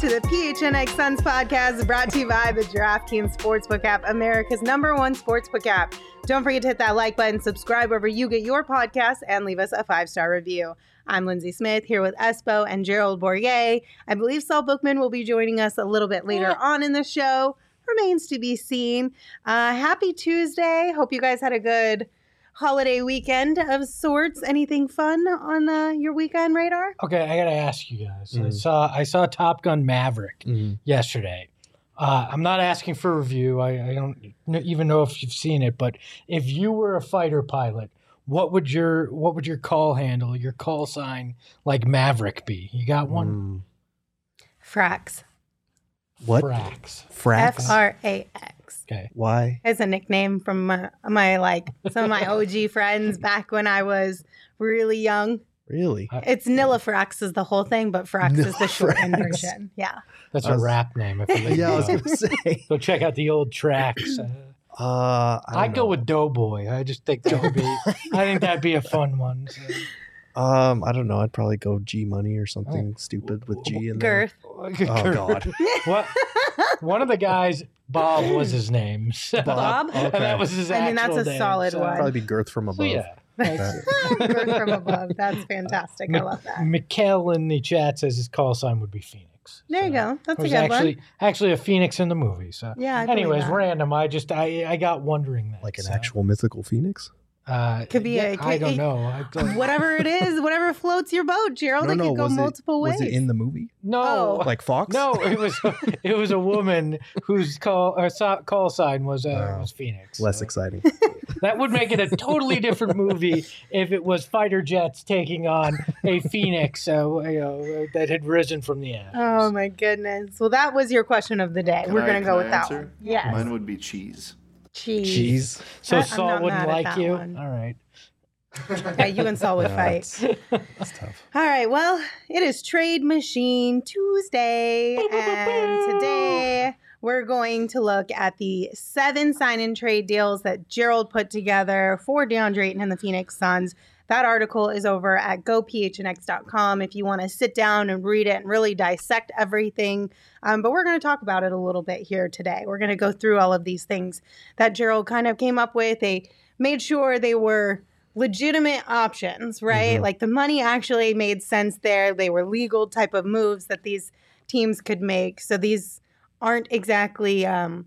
To the PHNX Suns podcast brought to you by the DraftKings Sportsbook app, America's number one sportsbook app. Don't forget to hit that like button, subscribe wherever you get your podcasts, and leave us a five star review. I'm Lindsay Smith here with Espo and Gerald Bourguet. I believe Saul Bookman will be joining us a little bit later on in the show. Remains to be seen. Uh, happy Tuesday. Hope you guys had a good holiday weekend of sorts. Anything fun on uh, your weekend radar? Okay, I gotta ask you guys. I Mhm. saw I saw Top Gun Maverick Mhm. yesterday. Uh, I'm not asking for a review. I, I don't even know if you've seen it, but if you were a fighter pilot, what would your what would your call handle, your call sign like Maverick be? You got one? Frax. What? Frax. Frax? F R A X. Okay. Why? It's a nickname from my, my like some of my OG friends back when I was really young. Really? It's Nilafrax is the whole thing, but Frax is the shortened Nilafrax. version. Yeah. That's I a was- rap name. If you yeah, I was gonna say. Go check out the old tracks. Uh, Uh, I I'd go with Doughboy. I just think that would be. I think that'd be a fun one. so. Um, I don't know. I'd probably go G Money or Oh. something stupid with G in there. Girth. Oh God. What? One of the guys, Bob was his name. so- Bob? And that was his I mean, that's actual a name, solid so- one. Probably be Girth from above. So yeah. Girth from above. That's fantastic. I love that. Mikkel in the chat says his call sign would be Phoenix. There you So, go. That's a there's good actually, one. Actually, a Phoenix in the movie. So, Yeah. I believe anyways, that. random. I just, I, I got wondering that. Like an so, actual mythical phoenix. Uh, Could be a- I don't know. I don't, Whatever it is, whatever floats your boat, Gerald. no, it no. could go was multiple it, ways. Was it in the movie? no. Oh. Like Fox? No, it was it was a woman whose call or so- call sign was uh, Wow. was Phoenix. Less So exciting. That would make it a totally different movie if it was fighter jets taking on a Phoenix, uh, you know, that had risen from the ashes. Oh my goodness. Well, that was your question of the day. Can We're I- gonna go I with that answer? one. Yes. Mine would be cheese. Cheese. Cheese. so I- Saul wouldn't like you. one. All right. Yeah, you and Saul would Yeah, fight. That's, that's tough. All right. Well, it is Trade Machine Tuesday, and today we're going to look at the seven sign-in trade deals that Gerald put together for DeAndre Ayton and the Phoenix Suns. That article is over at gophnx.com if you want to sit down and read it and really dissect everything. Um, but we're going to talk about it a little bit here today. We're going to go through all of these things that Gerald kind of came up with. They made sure they were legitimate options, right? Mhm. Like the money actually made sense there. They were legal type of moves that these teams could make. So these aren't exactly um,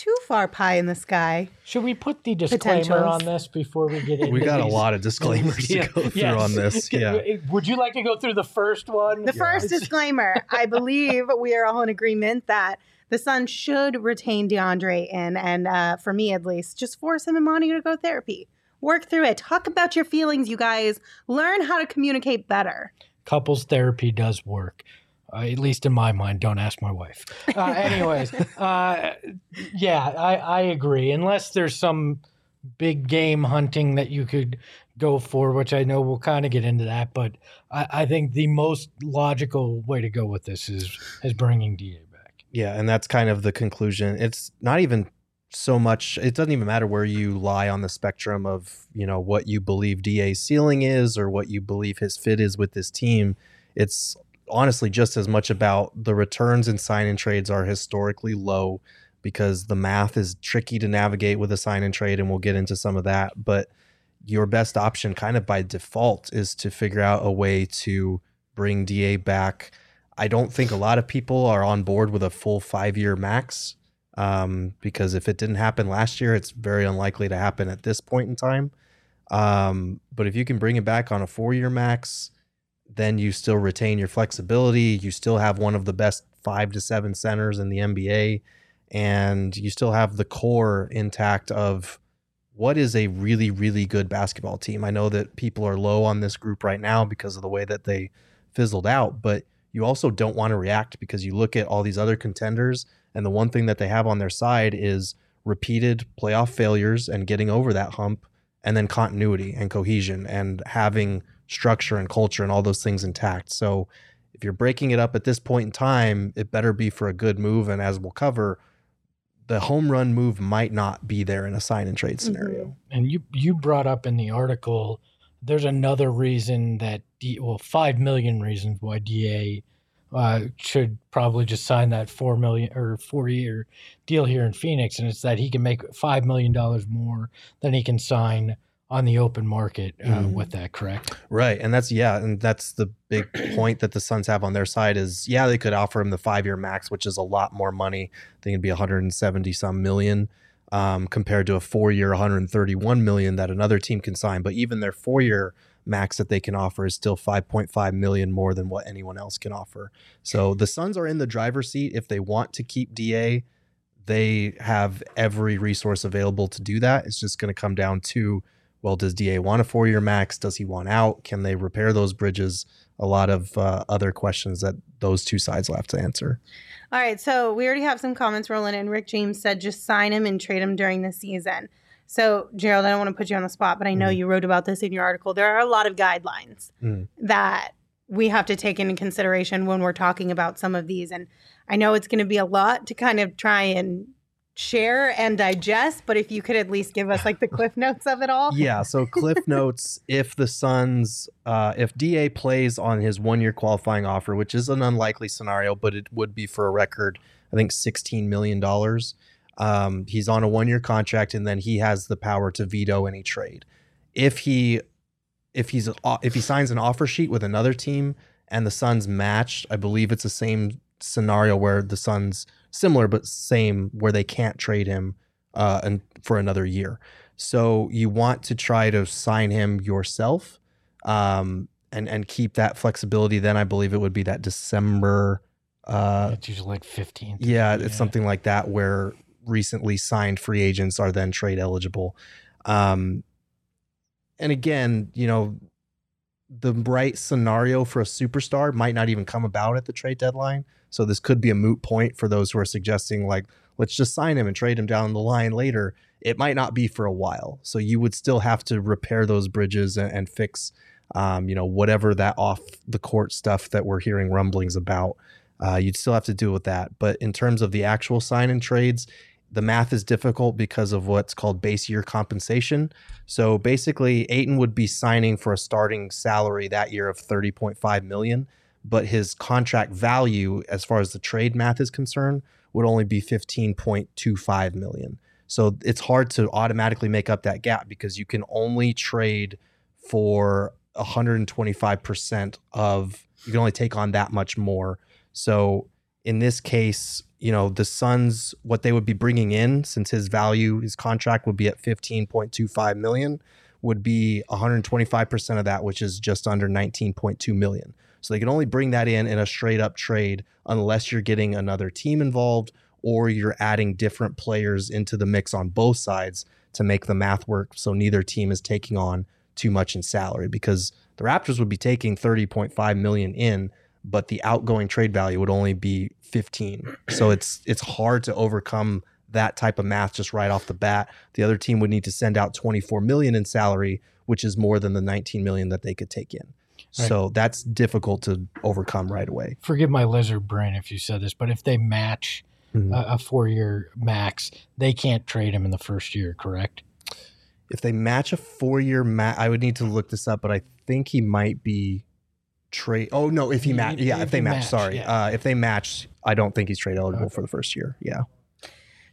too far pie in the sky. Should we put the disclaimer on this before we get into We got a lot of disclaimers to go through yes. on this. Yeah. Would you like to go through the first one? The first disclaimer I believe we are all in agreement that the Suns should retain DeAndre in, and uh, for me at least, just force him and Monty to go therapy. Work through it. Talk about your feelings, you guys. Learn how to communicate better. couples therapy does work. Uh, at least in my mind. Don't ask my wife. Uh, anyways, uh, yeah, I, I agree. Unless there's some big game hunting that you could go for, which I know we'll kind of get into that. But I, I think the most logical way to go with this is is bringing Da back. Yeah, and that's kind of the conclusion. It's not even so much it doesn't even matter where you lie on the spectrum of, you know, what you believe DA's ceiling is or what you believe his fit is with this team. It's honestly just as much about the returns in sign in trades are historically low. because the math is tricky to navigate with a sign and trade, and we'll get into some of that. But your best option, kind of by default, is to figure out a way to bring DA back. I don't think a lot of people are on board with a full five year max um, because if it didn't happen last year, it's very unlikely to happen at this point in time. Um, but if you can bring it back on a four year max, then you still retain your flexibility. You still have one of the best five to seven centers in the NBA, and you still have the core intact of what is a really, really good basketball team. I know that people are low on this group right now because of the way that they fizzled out, but you also don't want to react because you look at all these other contenders, and the one thing that they have on their side is repeated playoff failures and getting over that hump, and then continuity and cohesion and having structure and culture and all those things intact. So if you're breaking it up at this point in time, it better be for a good move. And as we'll cover, the home run move might not be there in a sign and trade scenario. And you you brought up in the article, there's another reason that D, well, five million reasons why DA uh, should probably just sign that four million or four year deal here in Phoenix, and it's that he can make five million dollars more than he can sign on the open market uh, Mhm. with that. Correct? Right. And that's, yeah. And that's the big point that the Suns have on their side is, yeah, they could offer him the five year max, which is a lot more money. I think it'd be 170 some million um, compared to a four year, 131 million that another team can sign. But even their four year max that they can offer is still 5.5 million more than what anyone else can offer. So the Suns are in the driver's seat. If they want to keep DA, they have every resource available to do that. It's just going to come down to well, does DA want a four year max? Does he want out? Can they repair those bridges? A lot of uh, other questions that those two sides will have to answer. All right, so we already have some comments rolling in. Rick James said just sign him and trade him during the season. So, Gerald, I don't want to put you on the spot, but I know Mhm. you wrote about this in your article. There are a lot of guidelines Mm. that we have to take into consideration when we're talking about some of these. And I know it's going to be a lot to kind of try and share and digest, but if you could at least give us like the cliff notes of it all. Yeah. So Cliff notes if the Suns, uh, if DA plays on his one year qualifying offer, which is an unlikely scenario, but it would be for a record, I think $16 million. Um, he's on a one year contract and then he has the power to veto any trade. If he, if he's, if he signs an offer sheet with another team and the Suns matched, I believe it's the same scenario where the Suns, similar but same, where they can't trade him uh, and for another year. So you want to try to sign him yourself, um, and and keep that flexibility. Then I believe it would be that December. Uh, it's usually like 15. yeah, it's something like that where recently signed free agents are then trade eligible. Um, and again, you know, the right scenario for a superstar might not even come about at the trade deadline. So this could be a moot point for those who are suggesting like, let's just sign him and trade him down the line later. It might not be for a while. So you would still have to repair those bridges and, and fix, um, you know, whatever that off the court stuff that we're hearing rumblings about. Uh, you'd still have to deal with that. But in terms of the actual sign and trades, the math is difficult because of what's called base year compensation. So basically, Ayton would be signing for a starting salary that year of 30.5 million, but his contract value, as far as the trade math is concerned, would only be 15.25 million. So it's hard to automatically make up that gap because you can only trade for 125% of you can only take on that much more. So in this case, you know, the Suns, what they would be bringing in, since his value, his contract would be at 15.25 million, would be 125% of that, which is just under 19.2 million. So they can only bring that in in a straight up trade unless you're getting another team involved or you're adding different players into the mix on both sides to make the math work. So neither team is taking on too much in salary because the Raptors would be taking 30.5 million in but the outgoing trade value would only be 15. So it's it's hard to overcome that type of math just right off the bat. The other team would need to send out 24 million in salary, which is more than the 19 million that they could take in. Right. So that's difficult to overcome right away. Forgive my lizard brain if you said this, but if they match Mhm. a, a four year max, they can't trade him in the first year, correct? If they match a four-year max, I would need to look this up, but I think he might be trade. Oh no, if he match, yeah, if if they match, match, sorry, yeah. uh, if they match, I don't think he's trade eligible Okay. for the first year. Yeah,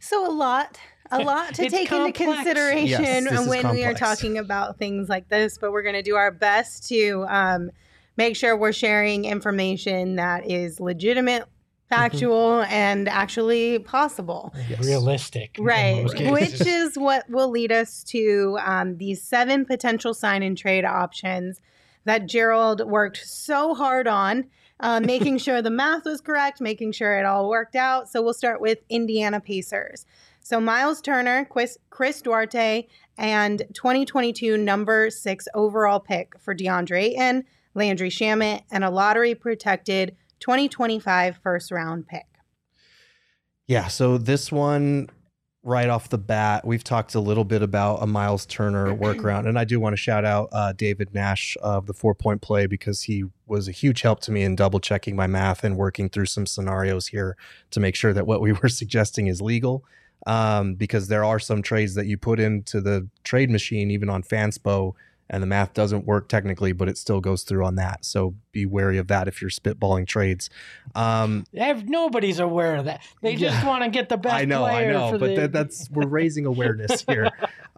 So a lot, a lot to It's take into consideration Yes, this is when we are talking about things like this. But we're going to do our best to um, make sure we're sharing information that is legitimate, factual, and actually possible. Yes. realistic. in Right, which is what will lead us to um, these seven potential sign and trade options that Gerald worked so hard on, uh, making sure the math was correct, making sure it all worked out. So we'll start with Indiana Pacers. So Miles Turner, Chris, Chris Duarte, and 2022 number six overall pick for DeAndre Ayton, Landry Shamet, and a lottery protected 2025 first round pick. Yeah, so this one right off the bat, we've talked a little bit about a Miles Turner workaround, and I do want to shout out uh, David Nash of the Four Point Play because he was a huge help to me in double checking my math and working through some scenarios here to make sure that what we were suggesting is legal. Um, because there are some trades that you put into the trade machine, even on Fanspo, and the math doesn't work technically, but it still goes through on that. So be wary of that if you're spitballing trades. Um, Nobody's aware of that. They just want to get the best I know, I know, but the, that, that's we're raising awareness here.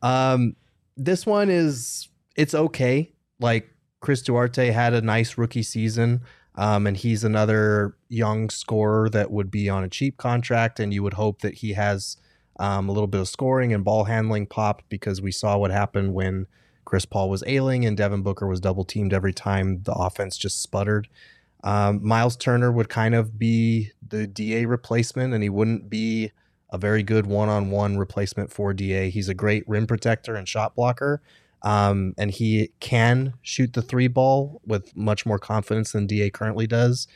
Um, this one is it's okay. Like Chris Duarte had a nice rookie season, um, and he's another young scorer that would be on a cheap contract, and you would hope that he has um, a little bit of scoring and ball handling pop because we saw what happened when Chris Paul was ailing and Devin Booker was double teamed every time the offense just sputtered. Um, Miles Turner would kind of be the DA replacement, and he wouldn't be a very good one-on-one replacement for DA. He's a great rim protector and shot blocker, um, and he can shoot the three ball with much more confidence than DA currently does.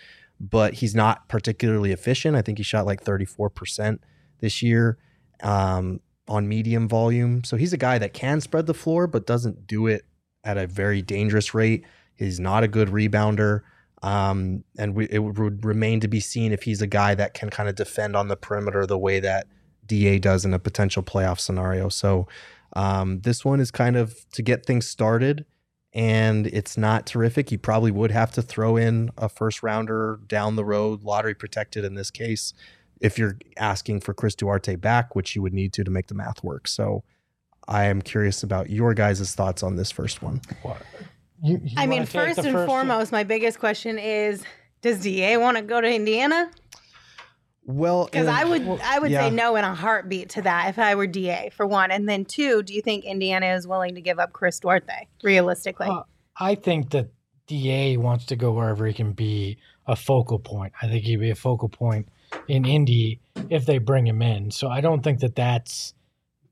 But he's not particularly efficient. I think he shot like 34% this year um, on medium volume. So he's a guy that can spread the floor, but doesn't do it at a very dangerous rate. He's not a good rebounder. Um, and we, it would remain to be seen if he's a guy that can kind of defend on the perimeter the way that DA does in a potential playoff scenario. So um, this one is kind of to get things started, and it's not terrific. You probably would have to throw in a first rounder down the road, lottery protected in this case, if you're asking for Chris Duarte back, which you would need to to make the math work. So I am curious about your guys' thoughts on this first one. What? You- you I mean, first and first- foremost, my biggest question is Does DA want to go to Indiana? Well, Because I would, well, I would yeah. say no in a heartbeat to that if I were DA for one, and then two, do you think Indiana is willing to give up Chris Duarte realistically? Uh, I think that DA wants to go wherever he can be a focal point. I think he'd be a focal point in Indy if they bring him in. So I don't think that that's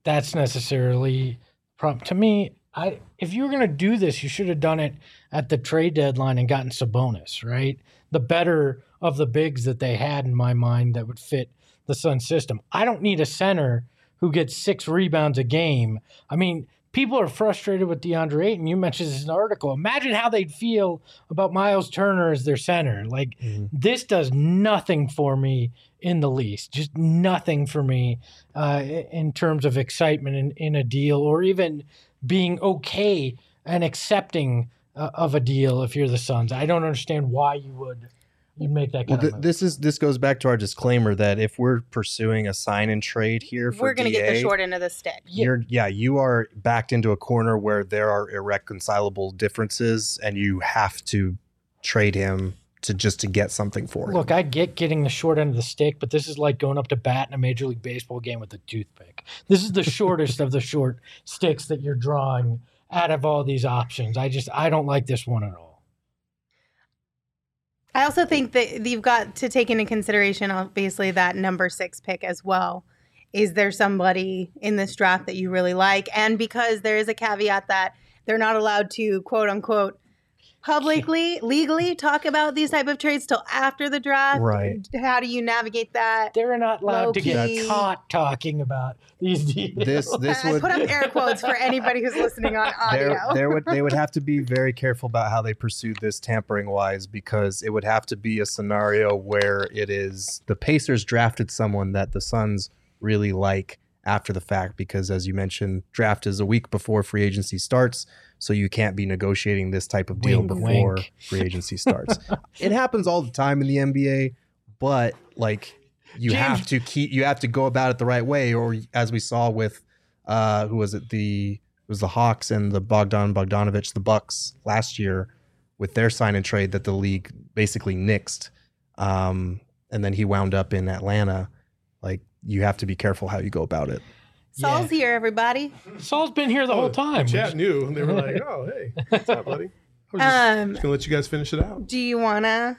that's necessarily prom- to me. I if you were going to do this, you should have done it at the trade deadline and gotten Sabonis, right? The better of the bigs that they had in my mind that would fit the Sun system. I don't need a center who gets six rebounds a game. I mean, people are frustrated with DeAndre Ayton. You mentioned this in an article. Imagine how they'd feel about Miles Turner as their center. Like Mhm. this does nothing for me in the least. Just nothing for me uh, in terms of excitement in, in a deal or even being okay and accepting uh, of a deal if you're the Suns. I don't understand why you would you'd make that Well, th- of move. this is this goes back to our disclaimer that if we're pursuing a sign and trade here for we're going to get the short end of the stick. Yeah. You're, yeah, you are backed into a corner where there are irreconcilable differences, and you have to trade him to just to get something for him. Look, I get getting the short end of the stick, but this is like going up to bat in a Major League Baseball game with a toothpick. This is the shortest of the short sticks that you're drawing out of all these options. I just I don't like this one at all. I also think that you've got to take into consideration, obviously, that number six pick as well. Is there somebody in this draft that you really like? And because there is a caveat that they're not allowed to, quote unquote, publicly, legally talk about these type of trades till after the draft. Right. How do you navigate that? They're not allowed to get Low-key. caught talking about these deals. This this I would put up air quotes for anybody who's listening on audio. there, there would they would have to be very careful about how they pursued this tampering wise because it would have to be a scenario where it is the Pacers drafted someone that the Suns really like after the fact because as you mentioned draft is a week before free agency starts so you can't be negotiating this type of deal Wink, before wink. free agency starts it happens all the time in the NBA but like you James- have to keep you have to go about it the right way, or as we saw with uh, who was it the it was the Hawks and the Bogdan Bogdanovic the Bucks last year with their sign and trade that the league basically nixed, um, and then he wound up in Atlanta. Like you have to be careful how you go about it. Saul's here, everybody. Saul's been here the Oh, whole time. Chat knew. And they were like, oh, hey, what's up, buddy? I was just, Um, just going to let you guys finish it out. Do you wanna?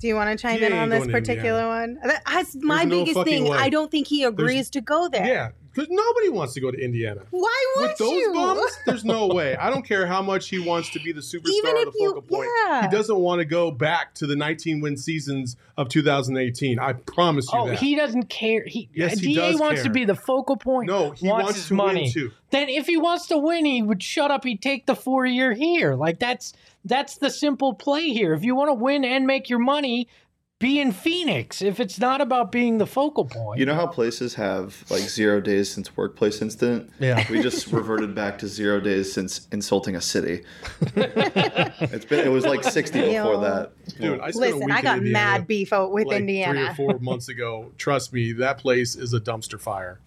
Do you want to chime He in on this going to particular one? That's my no biggest fucking thing. way. I don't think he agrees to go there. Yeah, because nobody wants to go to Indiana. Why would he? With those you? bums, there's no way. I don't care how much he wants to be the superstar Even or if the you- focal point. yeah. He doesn't want to go back to the 19 win seasons of 2018. I promise you Oh, that. he doesn't care. He Yes, he Da does wants to be the focal point. no, he wants, his to money. win too. Then if he wants to win, he would shut up. He'd take the four year here. Like that's that's the simple play here. If you want to win and make your money, be in Phoenix. If it's not about being the focal point, You know how places have like zero days since workplace incident? Yeah. We just reverted back to zero days since insulting a city. it's been it was like 60 before Yo. that. Dude, I spent a Listen, week I in got Indiana, mad beef out with like three or four months ago. Trust me, that place is a dumpster fire.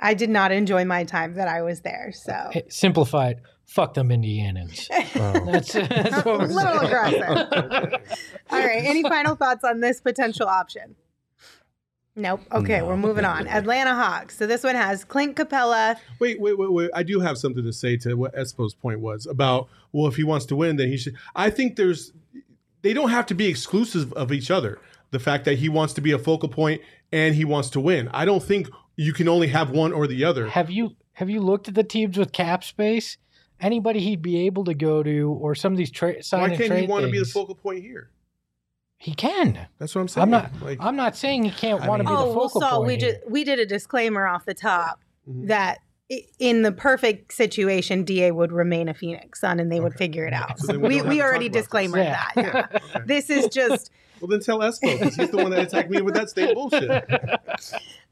I did not enjoy my time that I was there. So Hey, simplify it. Fuck them Indianans. That's, that's a what we're little saying. aggressive. All right. Any final thoughts on this potential option? Nope. Okay, we're moving on. Atlanta Hawks. So this one has Clint Capela. Wait, wait, wait, wait. I do have something to say to what Espo's point was about, well, if he wants to win, then he should. I think there's, they don't have to be exclusive of each other. The fact that he wants to be a focal point and he wants to win. I don't think you can only have one or the other. Have you have you looked at the teams with cap space? Anybody he'd be able to go to, or some of these tra- sign Why and can't he want to be the things? focal point here? He can. That's what I'm saying. I'm not. Like, I'm not saying he can't I want to mean- be Oh, the well, focal Saul, point. we here. just we did a disclaimer off the top Mhm. that i- in the perfect situation, Da would remain a Phoenix Sun and they would figure it out. So So then we we, don't have we to talk already about this. disclaimer Yeah. that. Yeah. Okay. This is just well, then tell Espo because he's the one that attacked me with that state bullshit.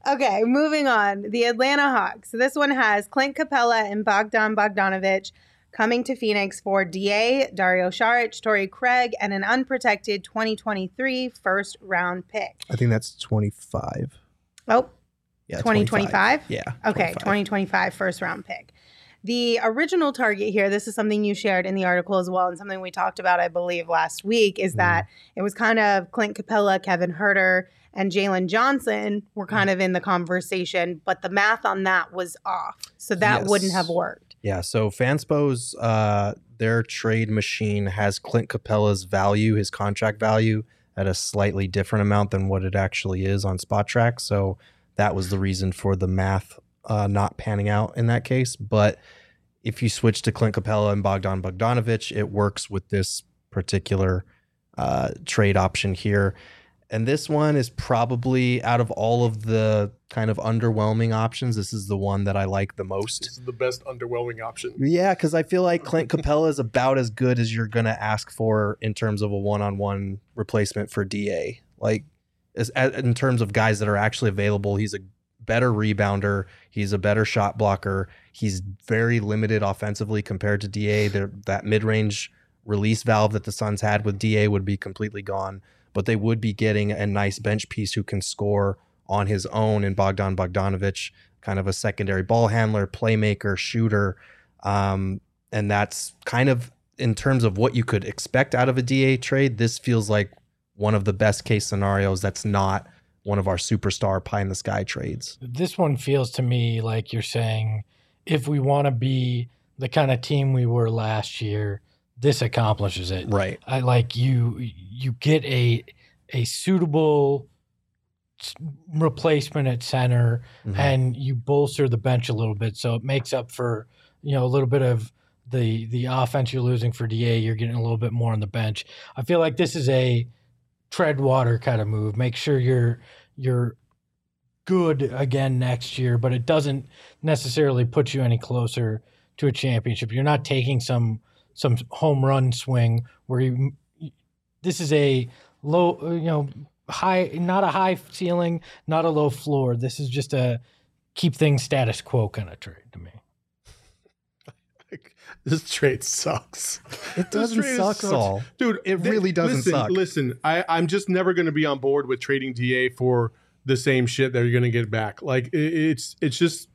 Okay, moving on. The Atlanta Hawks. So this one has Clint Capela and Bogdan Bogdanovic coming to Phoenix for DA, Dario Saric, Torrey Craig, and an unprotected 2023 first round pick. I think that's twenty five. Oh, Yeah, 2025? Yeah. okay, 25. 2025 first round pick. The original target here, this is something you shared in the article as well, and something we talked about, I believe, last week, is that it was kind of Clint Capela, Kevin Huerter, and Jalen Johnson were kind of in the conversation, but the math on that was off. So that Yes. wouldn't have worked. Yeah, so Fanspo's uh their trade machine has Clint Capela's value, his contract value, at a slightly different amount than what it actually is on Spotrac. So that was the reason for the math uh, not panning out in that case. But if you switch to Clint Capela and Bogdan Bogdanovic, it works with this particular uh, trade option here. And this one is probably out of all of the kind of underwhelming options, this is the one that I like the most. this is the best underwhelming option. Yeah, because I feel like Clint Capela is about as good as you're gonna ask for in terms of a one-on-one replacement for Da. Like, as, as, in terms of guys that are actually available, he's a better rebounder. He's a better shot blocker. He's very limited offensively compared to Da. There, that mid-range release valve that the Suns had with Da would be completely gone. But they would be getting a nice bench piece who can score on his own in Bogdan Bogdanovich, kind of a secondary ball handler, playmaker, shooter. Um, and that's kind of in terms of what you could expect out of a DA trade. This feels like one of the best case scenarios that's not one of our superstar pie in the sky trades. this one feels to me like you're saying if we want to be the kind of team we were last year, this accomplishes it. Right. I like you you get a a suitable replacement at center Mhm. and you bolster the bench a little bit so it makes up for you know a little bit of the the offense you're losing for DA you're getting a little bit more on the bench. I feel like this is a tread water kind of move. Make sure you're you're good again next year, but it doesn't necessarily put you any closer to a championship. You're not taking some some home run swing where you this is a low uh, you know high not a high ceiling, not a low floor. This is just a keep things status quo kind of trade to me. Like, this trade sucks. It doesn't suck, sucks. Saul. dude. It they- really doesn't listen, suck. Listen, I, I'm just never going to be on board with trading Da for the same shit that you're going to get back. Like it, it's it's just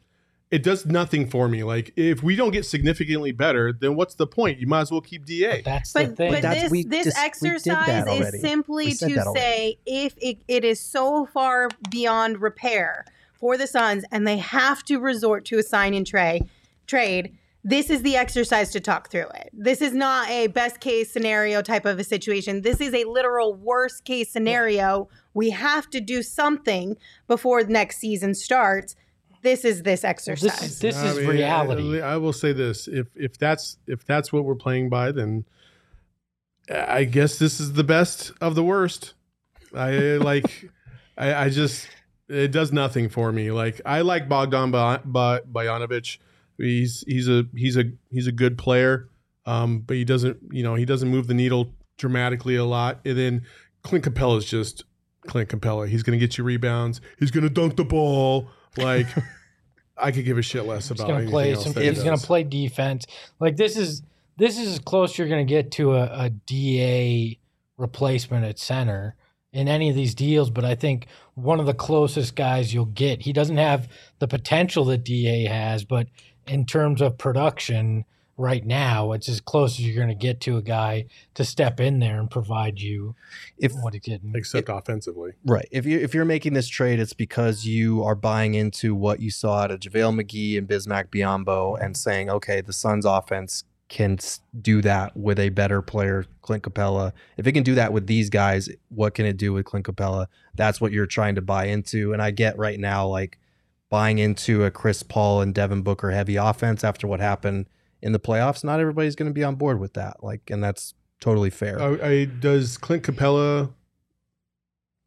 it does nothing for me. Like if we don't get significantly better, then what's the point? You might as well keep Da. That's the thing. but That's- this, we this dis- we did exercise that is already. simply to say if it, it is so far beyond repair for the Suns and they have to resort to a sign and tray trade, this is the exercise to talk through it. This is not a best case scenario type of a situation. This is a literal worst case scenario. We have to do something before next season starts. This is this exercise. this is this I is mean, reality. I, I will say this: if if that's if that's what we're playing by, then I guess this is the best of the worst. I like. I, I just it does nothing for me. Like I like Bogdan Ba- Ba- Bojanovic. He's he's a he's a he's a good player, um, but he doesn't you know he doesn't move the needle dramatically a lot. And then Clint Capela is just Clint Capela. He's going to get you rebounds. He's going to dunk the ball. Like I could give a shit less He's about gonna play some. that he He's gonna play defense. Like this is this is as close you're gonna get to a, a DA replacement at center in any of these deals. But I think one of the closest guys you'll get. He doesn't have the potential that Da has, but in terms of production right now, it's as close as you're gonna get to a guy to step in there and provide you If what he's getting. except offensively. Right. If you if you're making this trade, it's because you are buying into what you saw out of JaVale McGee and Bismack Biyombo and saying, okay, the Suns offense can do that with a better player, Clint Capela. If it can do that with these guys, what can it do with Clint Capela? That's what you're trying to buy into. And I get right now, like buying into a Chris Paul and Devin Booker heavy offense after what happened in the playoffs. Not everybody's going to be on board with that. Like, and that's totally fair. Uh, I, does Clint Capela?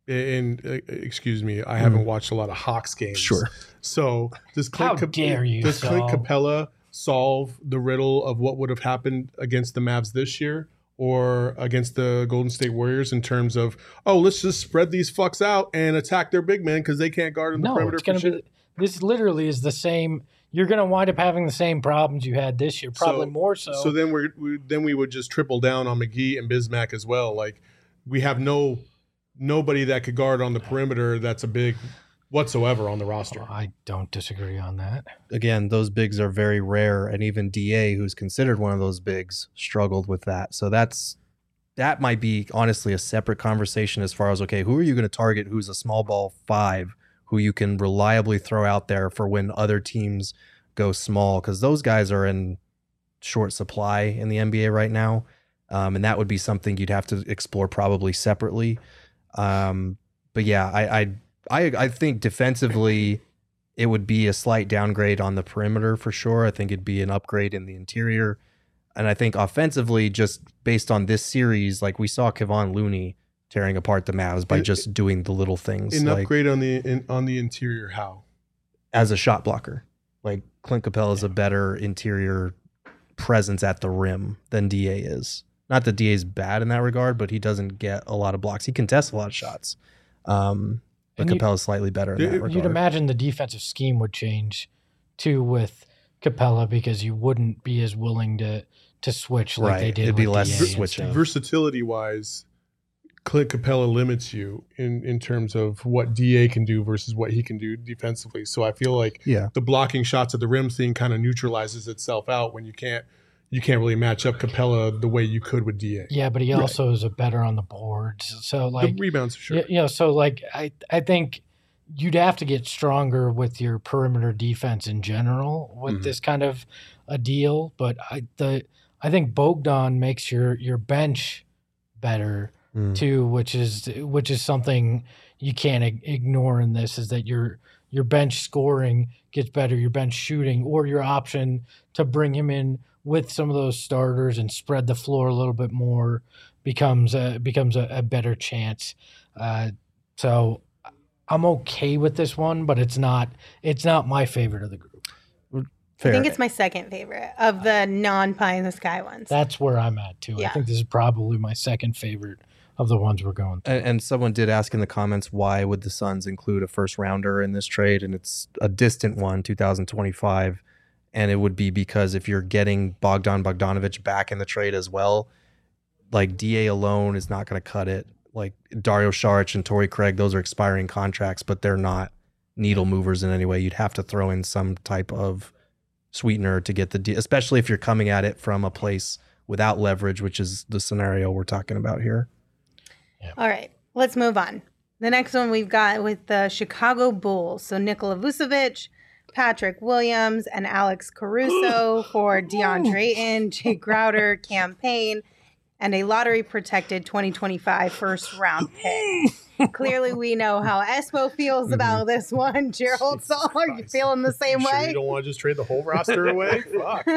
And uh, excuse me, I haven't watched a lot of Hawks games. Sure. So does Clint How Cap- dare you, Does Clint Capela solve the riddle of what would have happened against the Mavs this year or against the Golden State Warriors in terms of oh let's just spread these fucks out and attack their big men because they can't guard in the No, perimeter. it's gonna shit? be. This literally is the same. You're gonna wind up having the same problems you had this year, probably So- more so. So then we're, we then we would just triple down on McGee and Bismack as well. Like we have no nobody that could guard on the perimeter that's a big whatsoever on the roster. I don't disagree on that. again, those bigs are very rare, and even Da, who's considered one of those bigs, struggled with that. So that's that might be honestly a separate conversation as far as okay, who are you going to target? Who's a small ball five who you can reliably throw out there for when other teams go small? Because those guys are in short supply in the NBA right now, um, and that would be something you'd have to explore probably separately. Um, but yeah, I, I I I think defensively it would be a slight downgrade on the perimeter for sure. I think it'd be an upgrade in the interior. And I think offensively, just based on this series, like we saw Kevon Looney tearing apart the Mavs by An- just doing the little things An like upgrade on the in, on the interior. How? as a shot blocker. Like Clint Capela is a better interior presence at the rim than DA is. Not that DA is bad in that regard, but he doesn't get a lot of blocks. He contests a lot of shots. Um, but And you- Capela's slightly better in that You'd regard. You'd imagine the defensive scheme would change too with Capela because you wouldn't be as willing to to switch like they did. It'd be less DA switching. Versatility wise, Clint Capela limits you in in terms of what Da can do versus what he can do defensively. So I feel like yeah. the blocking shots at the rim thing kind of neutralizes itself out when you can't you can't really match up Capela the way you could with Da. Yeah, but he Right. also is a better on the boards. So like the rebounds, sure. Yeah, you know, so like I I think you'd have to get stronger with your perimeter defense in general with Mhm. this kind of a deal. But I the I think Bogdan makes your your bench better Mm. too, which is which is something you can't ig- ignore in this is that your your bench scoring gets better, your bench shooting, or your option to bring him in with some of those starters and spread the floor a little bit more becomes a becomes a, a better chance. Uh, so I'm okay with this one, but it's not it's not my favorite of the group. Fair. I think it's my second favorite of the non pie in the sky ones. That's where I'm at too. I think this is probably my second favorite of the ones we're going through. And, and someone did ask in the comments why would the Suns include a first rounder in this trade, and it's a distant one, 2025. and it would be because if you're getting Bogdan Bogdanovic back in the trade as well, like DA alone is not going to cut it. Like Dario Saric and Torrey Craig, those are expiring contracts, but they're not needle movers in any way. You'd have to throw in some type of sweetener to get the deal, especially if you're coming at it from a place without leverage, which is the scenario we're talking about here. All right, let's move on. The next one we've got with the Chicago Bulls. So Nikola Vucevic, Patrick Williams, and Alex Caruso for DeAndre Ayton, Jay Crowder, Cam Payne, and a lottery protected 2025 first round pick. Clearly, we know how Espo feels mm-hmm. about this one. Gerald, so are you feeling the same You sure way? you don't want to just trade the whole roster away? Fuck.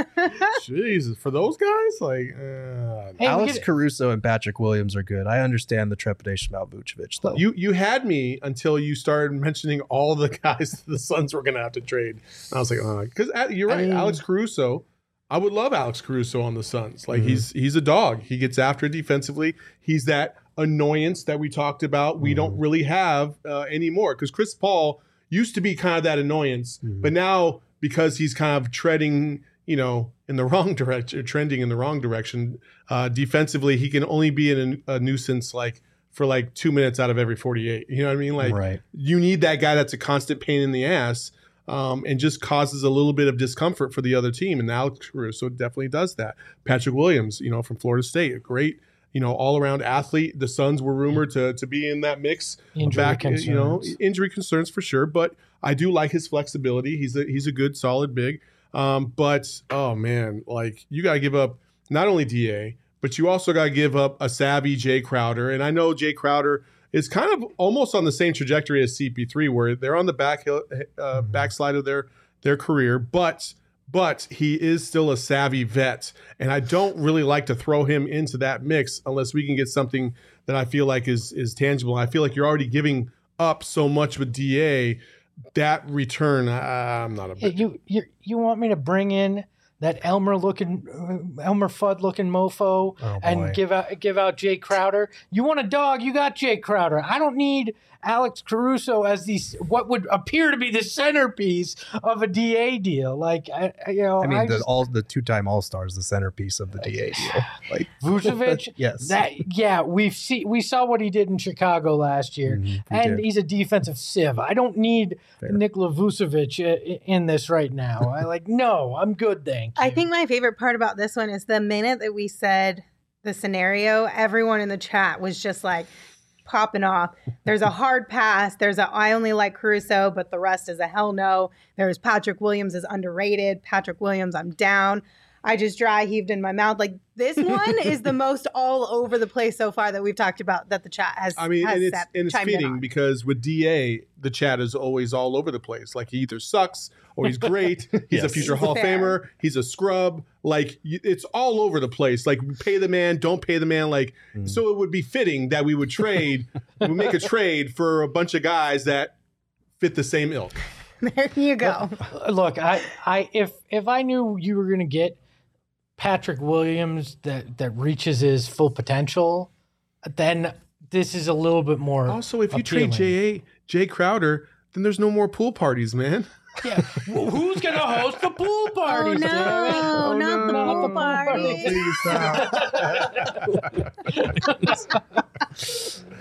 Jesus. For those guys, like, uh, Hey, Alex Caruso and Patrick Williams are good. I understand the trepidation about Vucevic, though. you you had me until you started mentioning all the guys the Suns were going to have to trade. And I was like, uh, oh, because uh, you're right, I mean- Alex Caruso. I would love Alex Caruso on the Suns. Like Mm-hmm. he's he's a dog. He gets after it defensively. He's that annoyance that we talked about. We Mm-hmm. don't really have uh, anymore because Chris Paul used to be kind of that annoyance, Mm-hmm. but now because he's kind of treading, you know, in the wrong direction, trending in the wrong direction uh, defensively, he can only be in a, a nuisance like for like two minutes out of every forty-eight. You know what I mean? Like right. you need that guy that's a constant pain in the ass um, and just causes a little bit of discomfort for the other team. And Alex Caruso definitely does that. Patrick Williams, you know, from Florida State, a great, you know, all around athlete. The Suns were rumored to to be in that mix. Injury back, you know, injury concerns for sure. But I do like his flexibility. He's a he's a good, solid big. Um, but oh man, like you got to give up not only Da, but you also got to give up a savvy Jay Crowder. And I know Jay Crowder is kind of almost on the same trajectory as CP3, where they're on the back uh, backslide of their their career, but but he is still a savvy vet, and I don't really like to throw him into that mix unless we can get something that I feel like is is tangible. I feel like you're already giving up so much with Da. That return, I, I'm not a Hey, you you you want me to bring in that Elmer looking uh, Elmer Fudd looking mofo Oh, and give out give out Jay Crowder? You want a dog? You got Jay Crowder. I don't need Alex Caruso as the what would appear to be the centerpiece of a DA deal. Like I, I- you know, I mean, the just- all the two-time All-Star is the centerpiece of the DA deal. Like Vucevic. yes, That yeah, we've see we saw what he did in Chicago last year, Mhm, and did. he's a defensive sieve. I don't need Fair. Nikola Vucevic i- i- in this right now. I like no, I'm good, thank you. I think my favorite part about this one is the minute that we said the scenario, everyone in the chat was just like popping off. There's a hard pass. There's a I only like Caruso, but the rest is a hell no. There's Patrick Williams is underrated. Patrick Williams, I'm down. I just dry heaved in my mouth. Like this one is the most all over the place so far that we've talked about that the chat has. I mean, has and it's and it's chimed fitting because with Da, the chat is always all over the place. Like he either sucks or he's great. He's a Yes. future Hall of Famer. He's a scrub. Like it's all over the place. Like pay the man, don't pay the man. Like Mm. so, it would be fitting that we would trade, we make a trade for a bunch of guys that fit the same ilk. there you go. Look, I, I if if I knew you were gonna get Patrick Williams that that reaches his full potential, then this is a little bit more. Also, if you appealing. trade Jay Jay Crowder, then there's no more pool parties, man. yeah, Well, who's gonna host the pool party? Oh no, damn it? Oh, not the no. pool party.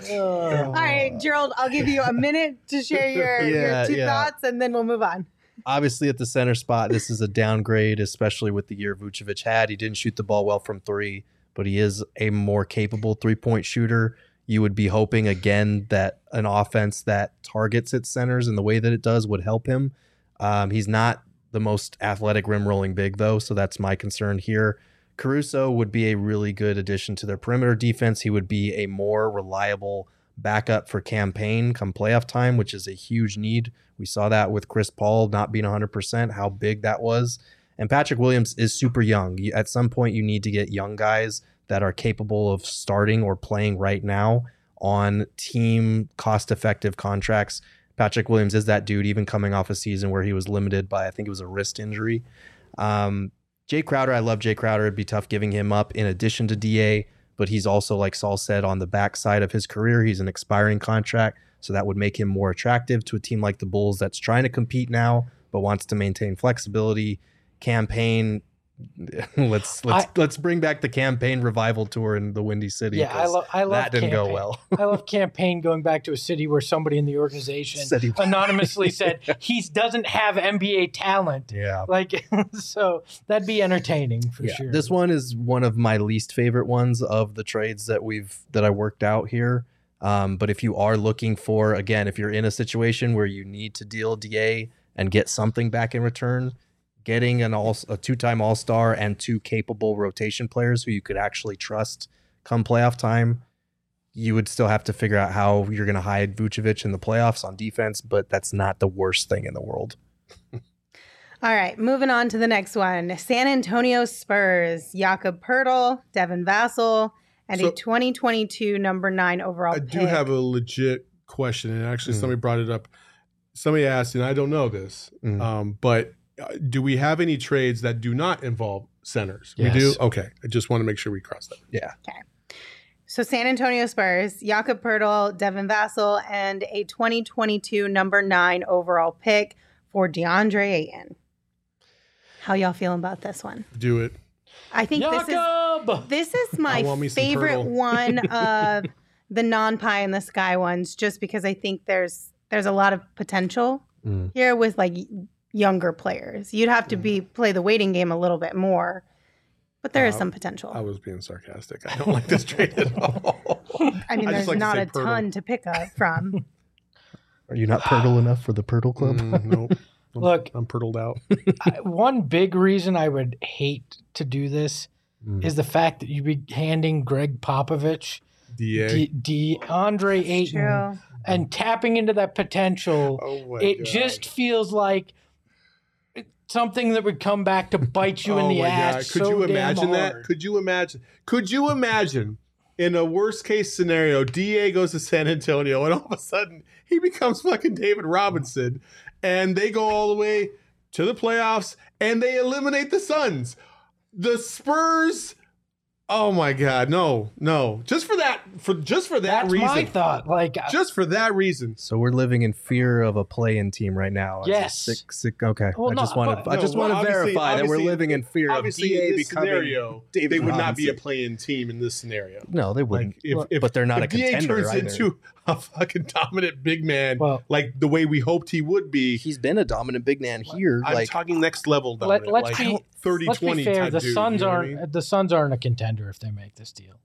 All right, Gerald, I'll give you a minute to share your, Yeah, your two yeah. thoughts and then we'll move on. Obviously at the center spot, this is a downgrade, especially with the year Vucevic had. He didn't shoot the ball well from three, but he is a more capable three point shooter. You would be hoping again that an offense that targets its centers in the way that it does would help him. Um, he's not the most athletic rim rolling big though, so that's my concern here. Caruso would be a really good addition to their perimeter defense. He would be a more reliable backup for Cam Payne come playoff time, which is a huge need. We saw that with Chris Paul not being 100%, how big that was. And Patrick Williams is super young. At some point, you need to get young guys that are capable of starting or playing right now on team cost effective contracts. Patrick Williams is that dude, even coming off a season where he was limited by, I think it was a wrist injury. Um, Jay Crowder, I love Jay Crowder. It'd be tough giving him up in addition to DA, but he's also, like Saul said, on the backside of his career. He's an expiring contract, so that would make him more attractive to a team like the Bulls that's trying to compete now, but wants to maintain flexibility. Cam Payne. let's let's let's bring back the Cam Payne revival tour in the Windy City. Yeah, I love. I love. that didn't go well. I love Cam Payne going back to a city where somebody in the organization he- anonymously said he doesn't have NBA talent. Yeah. Like, so that'd be entertaining for yeah, sure. This one is one of my least favorite ones of the trades that we've that I worked out here. Um, but if you are looking for again, if you're in a situation where you need to deal DA and get something back in return, getting an all a two-time All-Star and two capable rotation players who you could actually trust come playoff time, you would still have to figure out how you're going to hide Vucevic in the playoffs on defense, but that's not the worst thing in the world. All right, moving on to the next one. San Antonio Spurs, Jakob Poeltl, Devin Vassell, and So- a 2022 number nine overall I pick. do have a legit question, and actually, Mm. somebody brought it up. Somebody asked, and I don't know this, Mm. um, but do we have any trades that do not involve centers? Yes. We do. Okay, I just want to make sure we cross that. Yeah. Okay. So San Antonio Spurs, Jakob Poeltl, Devin Vassell, and a 2022 number nine overall pick for DeAndre Ayton. How y'all feeling about this one? Do it. I think this is this is my want me some favorite one of the non pie in the sky ones, just because I think there's there's a lot of potential Mm. here with like younger players. You'd have to be play the waiting game a little bit more, but there is some potential. I was being sarcastic. I don't like this trade at all. I mean, I there's just like to not say a Poeltl. ton to pick up from. Are you not Poeltl enough for the Poeltl Club? Mm, nope. I'm- Look. I'm purtled out. I- one big reason I would hate to do this Mm. is the fact that you'd be handing Gregg Popovich Da. D- DeAndre Ayton True. and tapping into that potential. oh my it God. just feels like something that would come back to bite you in oh the my ass. God. Could so you imagine that? Could you imagine? Could you imagine in a worst case scenario, Da goes to San Antonio and all of a sudden he becomes fucking David Robinson and they go all the way to the playoffs and they eliminate the Suns. The Spurs. Oh my God. No, no. Just for that, for just for that That's reason. my thought. Like, uh, Just for that reason. So we're living in fear of a play-in team right now. Yes. Sick, sick, okay. Well, I no, just want to. but- I just No, want well, to verify that we're living in fear of Obviously, DA in this becoming. scenario, David they would not be a Robinson. play-in team in this scenario. No, they wouldn't. Like if, if but they're not if a contender DA turns either. into a fucking dominant big man, Well- like the way we hoped he would be. He's been a dominant big man here. I'm like talking next level Let, dominant, let's like be 30 let's 20 be fair. The dude, Suns you know aren't mean? the Suns aren't a contender if they make this deal.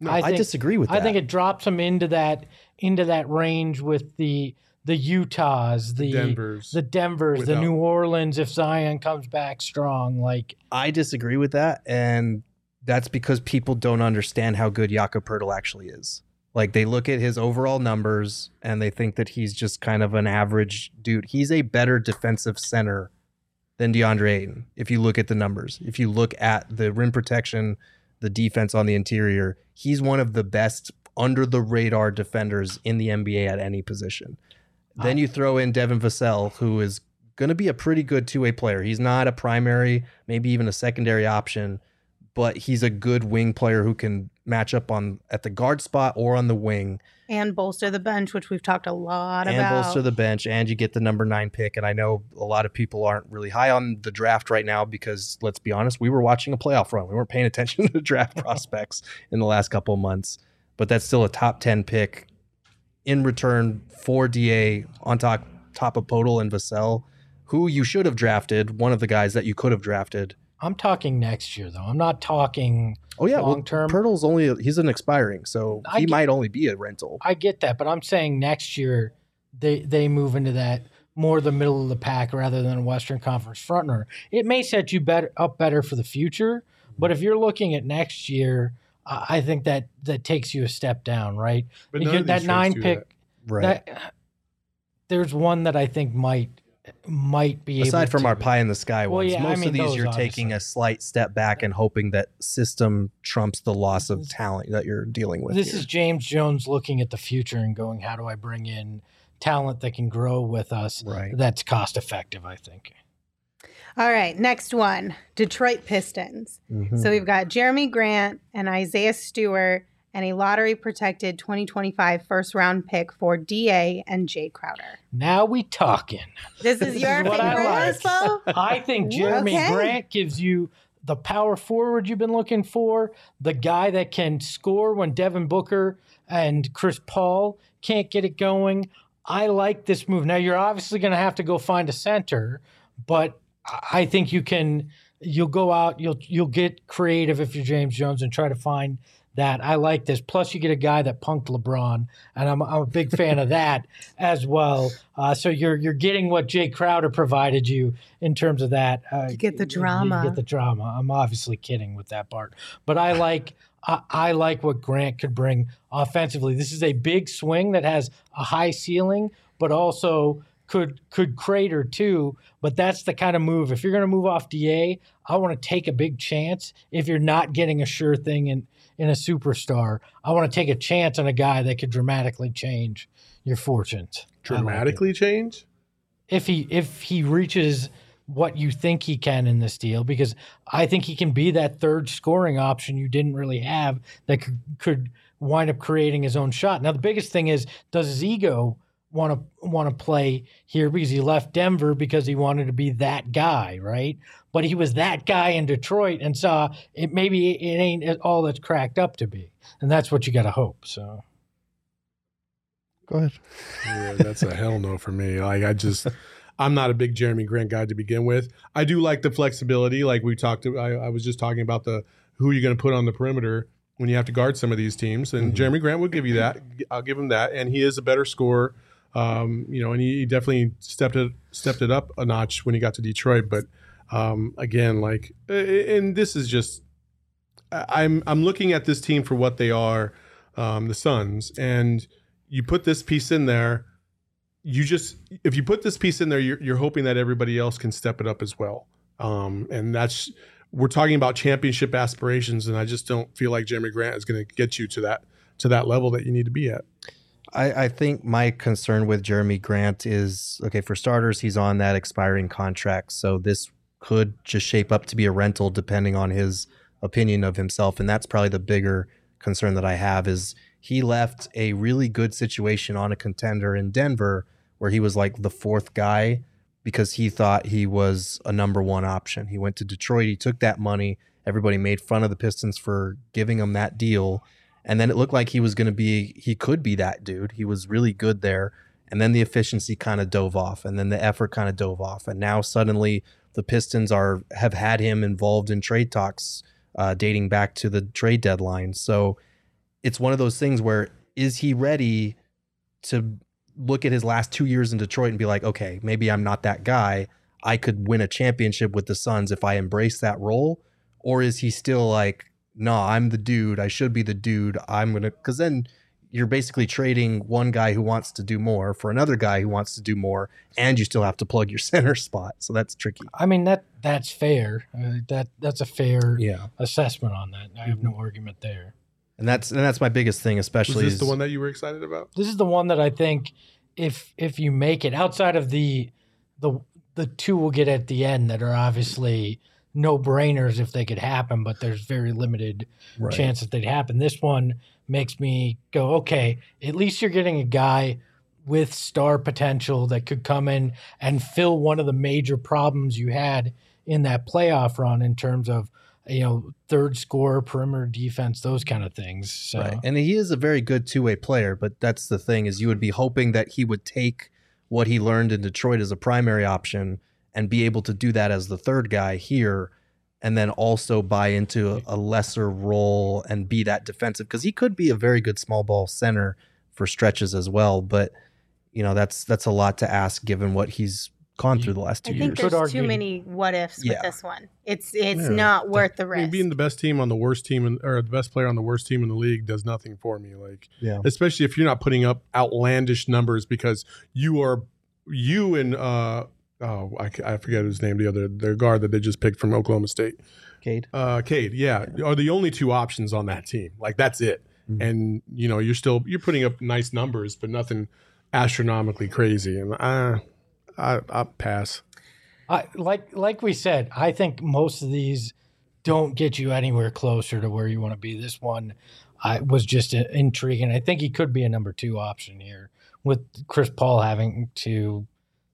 No, I, think- disagree with that. I think it drops them into that into that range with the the Utahs, the Denver's. the Denvers, the New Orleans. If Zion comes back strong, like I disagree with that, and that's because people don't understand how good Jakob Poeltl actually is. Like they look at his overall numbers and they think that he's just kind of an average dude. He's a better defensive center than DeAndre Ayton. If you look at the numbers, if you look at the rim protection, the defense on the interior, he's one of the best under the radar defenders in the NBA at any position. Then you throw in Devin Vassell, who is going to be a pretty good two way player. He's not a primary, maybe even a secondary option, but he's a good wing player who can match up on at the guard spot or on the wing and bolster the bench, which we've talked a lot and about. bolster the bench. And you get the number nine pick. And I know a lot of people aren't really high on the draft right now because let's be honest, we were watching a playoff run. We weren't paying attention to the draft prospects in the last couple of months, but that's still a top 10 pick in return for DA on top, top of Poeltl and Vassell, who you should have drafted, one of the guys that you could have drafted. I'm talking next year though. I'm not talking. Oh yeah, Long term. Poeltl's only he's an expiring, so I he get- might only be a rental. I get that, but I'm saying next year they they move into that more the middle of the pack rather than a Western Conference frontrunner. It may set you better up better for the future, but if you're looking at next year, I I think that that takes you a step down, right? But You none get of that these trades nine do pick. Right. That there's one that I think might might be Aside able from to. our pie in the sky Well, ones, yeah, I most mean of these you're taking a slight step back and hoping that system trumps the loss of talent that you're dealing with. This here. is James Jones looking at the future and going, how do I bring in talent that can grow with us? right. That's cost effective, I think. All right, next one Detroit Pistons. Mhm. So we've got Jerami Grant and Isaiah Stewart and a lottery protected 2025 first round pick for DA and Jay Crowder. Now we talking. This is your is what I favorite, like. I think Jerami Okay. Grant gives you the power forward you've been looking for, the guy that can score when Devin Booker and Chris Paul can't get it going. I like this move. Now you're obviously going to have to go find a center, but I think you can. You'll go out. You'll you'll get creative if you're James Jones and try to find that. I like this. Plus, you get a guy that punked LeBron, and I'm, I'm a big fan of that as well. Uh, so you're you're getting what Jay Crowder provided you in terms of that. Uh, You get the you drama. get the drama. I'm obviously kidding with that part, but I like. I, I like what Grant could bring offensively. This is a big swing that has a high ceiling, but also could could crater too. But that's the kind of move. If you're going to move off Da, I want to take a big chance. If you're not getting a sure thing in in a superstar, I want to take a chance on a guy that could dramatically change your fortunes. I like. Dramatically change? if he if he reaches what you think he can in this deal, because I think he can be that third scoring option you didn't really have that could, could wind up creating his own shot. Now the biggest thing is, does his ego want to want to play here because he left Denver because he wanted to be that guy, right? But he was that guy in Detroit and saw it. Maybe it ain't all that's cracked up to be, and that's what you got to hope. So. Go ahead. Yeah, that's a hell no for me. Like I just I'm not a big Jerami Grant guy to begin with. I do like the flexibility. Like we talked I, I was just talking about the who you're gonna put on the perimeter when you have to guard some of these teams. And mm-hmm. Jerami Grant will give you that. I'll give him that. And he is a better scorer. Um, you know, and he, definitely stepped it stepped it up a notch when he got to Detroit. But um, again, like and this is just I'm I'm looking at this team for what they are, um, the Suns, and you put this piece in there. You just if you put this piece in there, you're, you're hoping that everybody else can step it up as well. Um, and that's we're talking about championship aspirations, and I just don't feel like Jerami Grant is going to get you to that to that level that you need to be at. I, I think my concern with Jerami Grant is okay, for starters, he's on that expiring contract. So this could just shape up to be a rental depending on his opinion of himself. And that's probably the bigger concern that I have is he left a really good situation on a contender in Denver where he was like the fourth guy because he thought he was a number one option. He went to Detroit, he took that money. Everybody made fun of the Pistons for giving him that deal. And then it looked like he was going to be, he could be that dude. He was really good there. And then the efficiency kind of dove off, and then the effort kind of dove off. And now suddenly the Pistons are have had him involved in trade talks uh, dating back to the trade deadline. So it's one of those things where is he ready to look at his last two years in Detroit and be like, okay, maybe I'm not that guy. I could win a championship with the Suns if I embrace that role. Or is he still like, no, I'm the dude. I should be the dude. I'm going to, because then you're basically trading one guy who wants to do more for another guy who wants to do more, and you still have to plug your center spot. So that's tricky. I mean that that's fair. Uh, that that's a fair Yeah. assessment on that. I have no argument there. And that's and that's my biggest thing, Was especially this is the one that you were excited about? This is the one that I think if if you make it outside of the the the two we'll get at the end that are obviously no brainers if they could happen, but there's very limited Right. chance that they'd happen. This one makes me go, okay, at least you're getting a guy with star potential that could come in and fill one of the major problems you had in that playoff run in terms of you know third score perimeter defense, those kind of things. So Right. And he is a very good two-way player, but that's the thing is you would be hoping that he would take what he learned in Detroit as a primary option and be able to do that as the third guy here and then also buy into a, a lesser role and be that defensive because he could be a very good small ball center for stretches as well, but you know, that's that's a lot to ask given what he's gone through the last I two think years. Could there's argue- too many what ifs Yeah. with this one. It's it's Yeah. not worth the I mean, risk. being the best team on the worst team in, or the best player on the worst team in the league does nothing for me. Like, Yeah. especially if you're not putting up outlandish numbers because you are you and uh oh I, I forget his name the other their guard that they just picked from Oklahoma State Cade. uh Cade yeah are the only two options on that team like that's it Mhm. and you know you're still you're putting up nice numbers but nothing astronomically crazy and I I I pass I like like we said, I think most of these don't get you anywhere closer to where you want to be. This one, I was just intriguing. I think he could be a number two option here with Chris Paul having to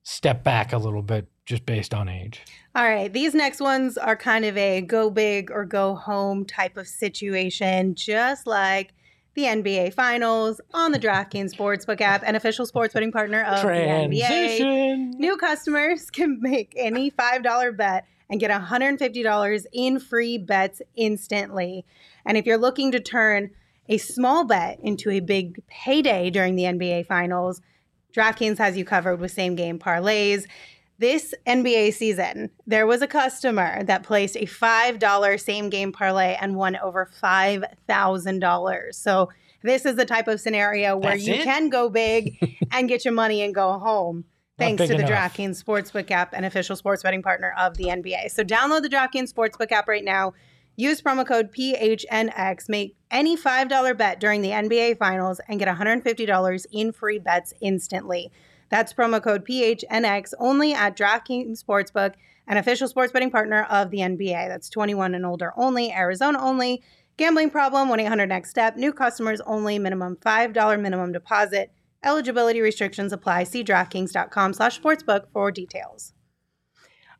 step back a little bit just based on age. All right, these next ones are kind of a go big or go home type of situation, just like the NBA Finals on the DraftKings Sportsbook app, an official sports betting partner of the NBA. New customers can make any $5 bet and get $150 in free bets instantly. And if you're looking to turn a small bet into a big payday during the NBA Finals, DraftKings has you covered with same game parlays. This NBA season, there was a customer that placed a $5 same game parlay and won over $5,000. So, this is the type of scenario where That's you it? can go big and get your money and go home. Thanks to the enough. DraftKings Sportsbook app, an official sports betting partner of the NBA. So download the DraftKings Sportsbook app right now. Use promo code PHNX. Make any $5 bet during the NBA Finals and get $150 in free bets instantly. That's promo code PHNX only at DraftKings Sportsbook, an official sports betting partner of the NBA. That's 21 and older only, Arizona only. Gambling problem, 1 800 next step. New customers only, minimum $5 minimum deposit. Eligibility restrictions apply. See DraftKings.com slash sportsbook for details.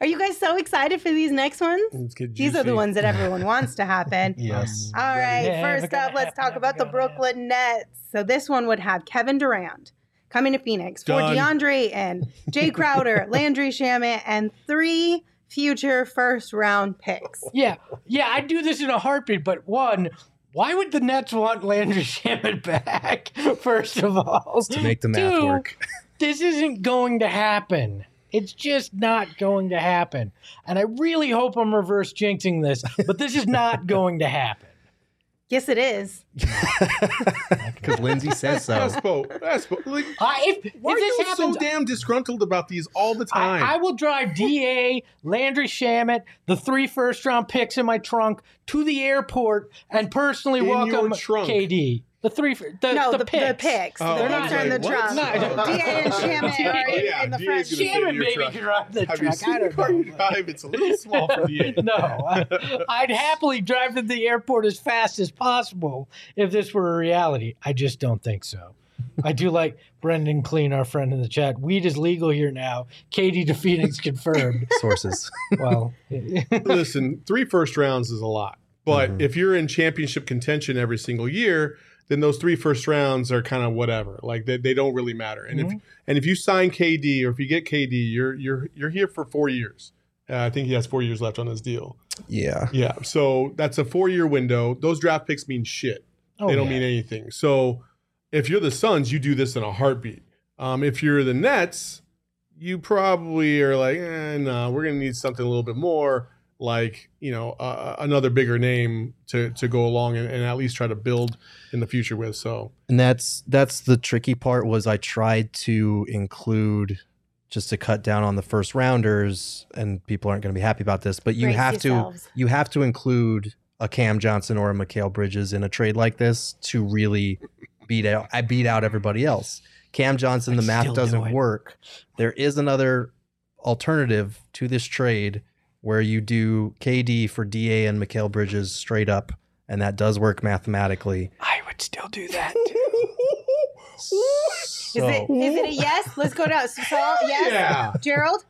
Are you guys so excited for these next ones? These are the ones that everyone wants to happen. Yes. All right, Yeah, first up, let's talk about the Brooklyn Nets. So this one would have Kevin Durant coming to Phoenix for DeAndre and Jay Crowder, Landry Shamet, and three future first round picks. Yeah, yeah, I'd do this in a heartbeat. But one, why would the Nets want Landry Shamet back? First of all, To make the math Two, work. this isn't going to happen. It's just not going to happen. And I really hope I'm reverse jinxing this, but this is not going to happen. Yes, it is. Because Lindsay says so. Espo, Espo, like, I, if, why if are this you happens, so damn disgruntled about these all the time? I, I will drive DA, Landry Shamet, the three first round picks in my trunk to the airport and personally In your welcome trunk? KD. The three, fir- the, no, the, the, picks. the picks. Oh, the picks are in the like, what? trunk. No, DA and Shamet are Oh, in, yeah, in the DA front. is gonna sit in Shamet your maybe truck. can drive the Have you truck. seen I don't car you know. drive? It's a little small for DA. no, I, I'd happily drive to the airport as fast as possible if this were a reality. I just don't think so. I do like Brendan Clean, our friend in the chat. Weed is legal here now. Katie to confirmed. Sources. Well, Listen, three first rounds is a lot. But Mhm. if you're in championship contention every single year, then those three first rounds are kind of whatever. Like they, they don't really matter. And if and if you sign KD or if you get KD, you're you're you're here for four years. Uh, I think he has four years left on his deal. Yeah. Yeah, so that's a four year window. Those draft picks mean shit. oh, they don't yeah. mean anything. So if you're the Suns, you do this in a heartbeat. Um, if you're the Nets, you probably are like, eh, no, we're gonna need something a little bit more, like you know, uh, another bigger name to to go along and, and at least try to build in the future with. So And that's that's the tricky part was I tried to include just to cut down on the first rounders and people aren't going to be happy about this, but you Brace have yourselves. to you have to include a Cam Johnson or a Mikal Bridges in a trade like this to really beat out I beat out everybody else. Cam Johnson, the I'd math doesn't it. work. There is another alternative to this trade where you do KD for DA and Mikal Bridges straight up, and that does work mathematically. I would still do that. Is it is it a yes? Let's go down. So, yes. yeah, Gerald,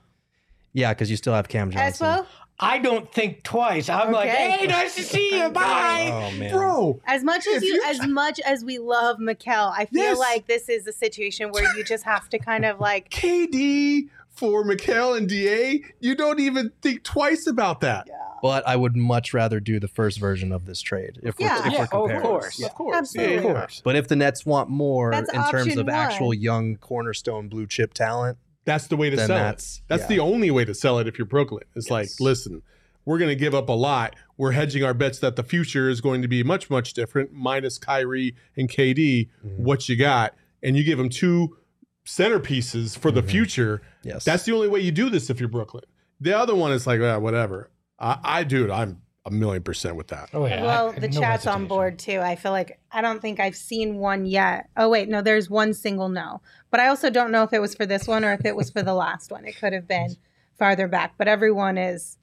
Yeah, because you still have Cam Johnson. Espo, I don't think twice. I'm like, hey, nice to see you. Oh, Bye. Oh man, bro. as much as you you- as much as we love Mikal, I feel Yes. like this is a situation where you just have to kind of like KD for Mikal and Da, you don't even think twice about that. But I would much rather do the first version of this trade if we're, Yeah. if Yeah, we're of comparing. course. Yeah. Of course, Absolutely. Of course. But if the Nets want more That's in terms option of actual young cornerstone blue chip talent, That's the way to sell that's- it. That's yeah. the only way to sell it if you're Brooklyn. It's like, listen, we're going to give up a lot. We're hedging our bets that the future is going to be much, much different, minus Kyrie and KD. Mm-hmm. What you got? And you give them two centerpieces for the Mhm. future. Yes, That's the only way you do this if you're Brooklyn. The other one is like, ah, whatever. I, I do. I'm a million percent with that. Oh, yeah. well, I- the no chat's on board too. I feel like I don't think I've seen one yet. Oh wait, no, there's one single no. But I also don't know if it was for this one or if it was for the last one. It could have been farther back, but everyone is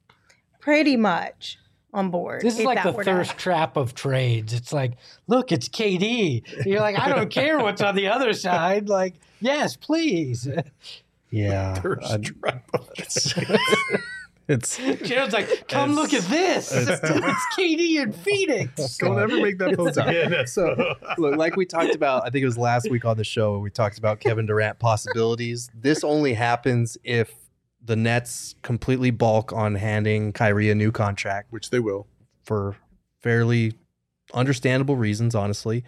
pretty much on board. This is like the were to- thirst trap of trades. It's like, look, it's KD. You're like, I don't care what's on the other side. Like, yes, please. Yeah. Thirst I- trap. it's, it's Jared's like, come look at this. It's, KD and Phoenix. Don't ever make that pose again. so look, like we talked about, I think it was last week on the show, we talked about Kevin Durant possibilities. This only happens if the Nets completely balk on handing Kyrie a new contract Which they will. for fairly understandable reasons, honestly.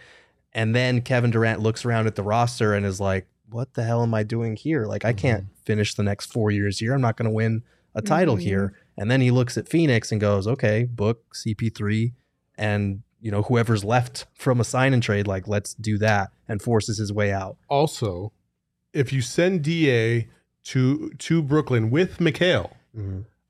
And then Kevin Durant looks around at the roster and is like, what the hell am I doing here? Like, I can't finish the next four years here. I'm not going to win a title Mhm. here. And then he looks at Phoenix and goes, okay, book CP3 and, you know, whoever's left from a sign and trade, like, let's do that and forces his way out. Also, if you send Da to to Brooklyn with Mikal,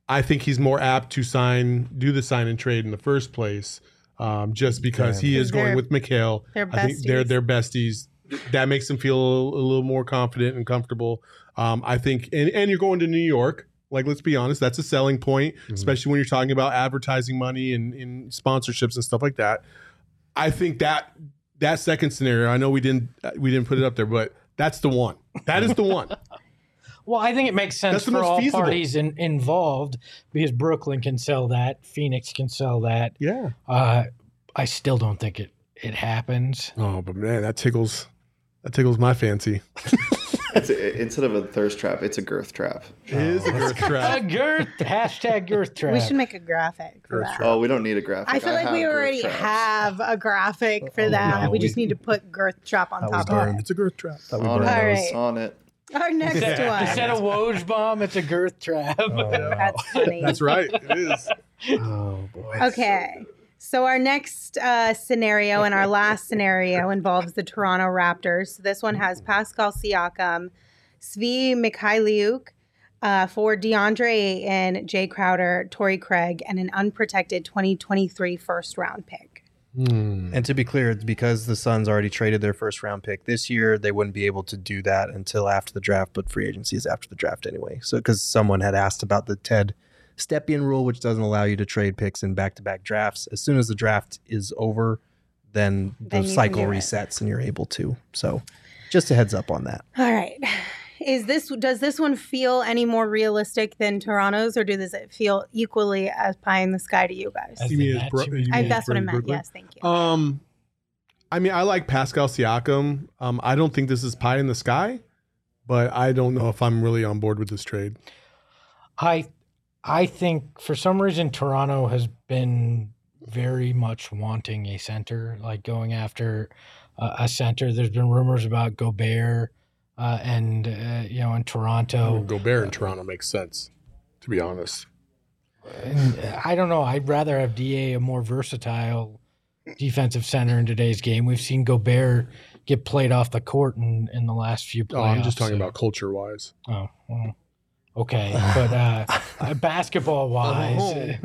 I think he's more apt to sign, do the sign and trade in the first place, um, just because he is going with Mikal. they're I think they're besties. they're besties. That makes them feel a, a little more confident and comfortable. Um, I think, and, and you're going to New York. Like, let's be honest, that's a selling point, especially when you're talking about advertising money and, and sponsorships and stuff like that. I think that that second scenario. I know we didn't we didn't put it up there, but that's the one. That is the one. Well, I think it makes sense That's the for most all feasible. parties in, involved because Brooklyn can sell that, Phoenix can sell that. Yeah. Uh, I still don't think it it happens. Oh, but man, that tickles that tickles my fancy. It's a, instead of a thirst trap, it's a girth trap. It is a oh, girth trap. A trap. girth hashtag girth trap. We should make a graphic for Girth that. Oh, we don't need a graphic. I feel like we already traps. have a graphic for oh, that. no, we just need to put girth trap on top of it. It's a girth trap. Thought we on it. Right. On it. Our next Instead, one. instead of Woj bomb, it's a girth trap. Oh, that's funny. That's right. It is. Oh, boy. Okay. So our next uh, scenario and our last scenario involves the Toronto Raptors. So this one has Pascal Siakam, Svi Mikhailiuk uh, for DeAndre and Jay Crowder, Torrey Craig, and an unprotected 2023 first round pick. And to be clear, it's because the Suns already traded their first round pick this year, they wouldn't be able to do that until after the draft, but free agency is after the draft anyway. So, because someone had asked about the Ted Stepien rule, which doesn't allow you to trade picks in back to back drafts. As soon as the draft is over, then the Then cycle do it. resets and you're able to. So, just a heads up on that. All right. Is this does this one feel any more realistic than Toronto's, or does it feel equally as pie in the sky to you guys? As You mean it's Nets, Bro- you mean? I, mean that's what I meant. Brooklyn? Yes, thank you. Um, I mean, I like Pascal Siakam. Um, I don't think this is pie in the sky, but I don't know if I'm really on board with this trade. I I think for some reason Toronto has been very much wanting a center, like going after uh, a center. There's been rumors about Gobert uh, and uh, you know in Toronto. Gobert in Toronto makes sense, to be honest. And I don't know. I'd rather have Da a more versatile defensive center in today's game. We've seen Gobert get played off the court in, in the last few playoffs. Oh, I'm just talking so- about culture wise. Oh, well, okay, but uh, basketball wise,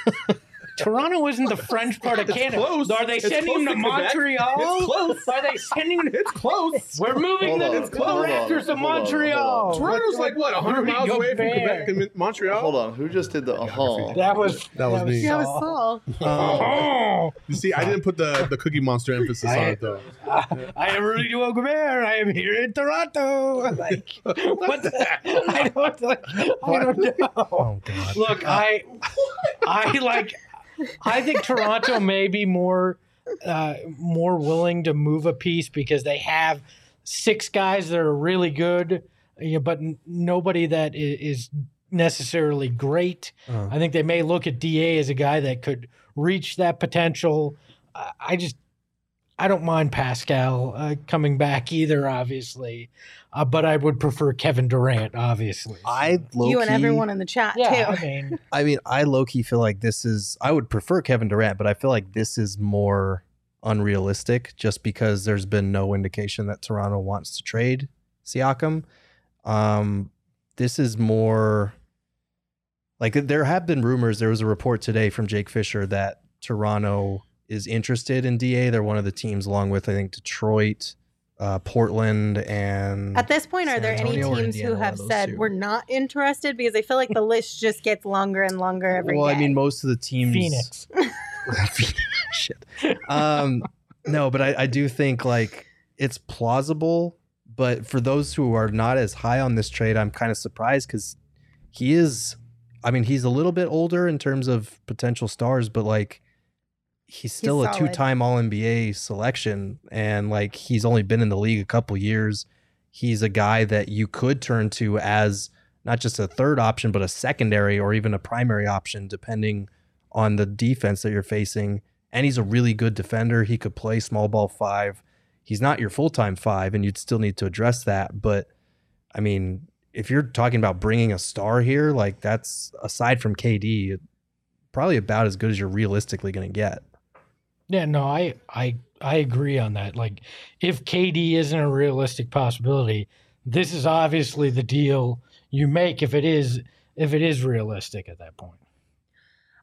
Toronto isn't the French part of Canada. close. Are they It's sending close him to to Montreal? It's close. Are they sending? him? It's close. We're moving Hold the, on, the Raptors to hold on, Montreal. hold on. Toronto's like what 100 miles away from Quebec and Montreal. Hold on. Who just did the uh That was That was me. That was Saul. Saul. Oh, You see, I didn't put the the Cookie Monster emphasis on it though. I am Rudy Gobert. I am here in Toronto. Like what? The, I don't. Like, I don't know. Oh, God. Look, I, I like, I think Toronto may be more, uh, more willing to move a piece because they have six guys that are really good, you know, but n- nobody that is, is necessarily great. Uh. I think they may look at Da as a guy that could reach that potential. I just, I don't mind Pascal uh, coming back either, obviously, uh, but I would prefer Kevin Durant, obviously. I low you and everyone in the chat yeah, too. I mean. I mean, I low key feel like this is. I would prefer Kevin Durant, but I feel like this is more unrealistic just because there's been no indication that Toronto wants to trade Siakam. Um, this is more like there have been rumors. There was a report today from Jake Fisher that Toronto is interested in DA. They're one of the teams, along with I think Detroit uh, Portland and At this point, are there any Antonio or teams Indiana, who have said two. we're not interested? Because I feel like the list just gets longer and longer every well, I mean, most of the teams. Phoenix. Shit. Um, no, but I, I do think like it's plausible. But for those who are not as high on this trade, I'm kind of surprised because he is. I mean, he's a little bit older in terms of potential stars, but like he's still a solid. two-time All NBA selection, and like he's only been in the league a couple years. He's a guy that you could turn to as not just a third option, but a secondary or even a primary option, depending on the defense that you're facing. And he's a really good defender. He could play small ball five. He's not your full time five, and you'd still need to address that. But I mean, if you're talking about bringing a star here, like that's aside from KD, probably about as good as you're realistically going to get. Yeah, no, I I I agree on that. Like if KD isn't a realistic possibility, this is obviously the deal you make if it is if it is realistic at that point.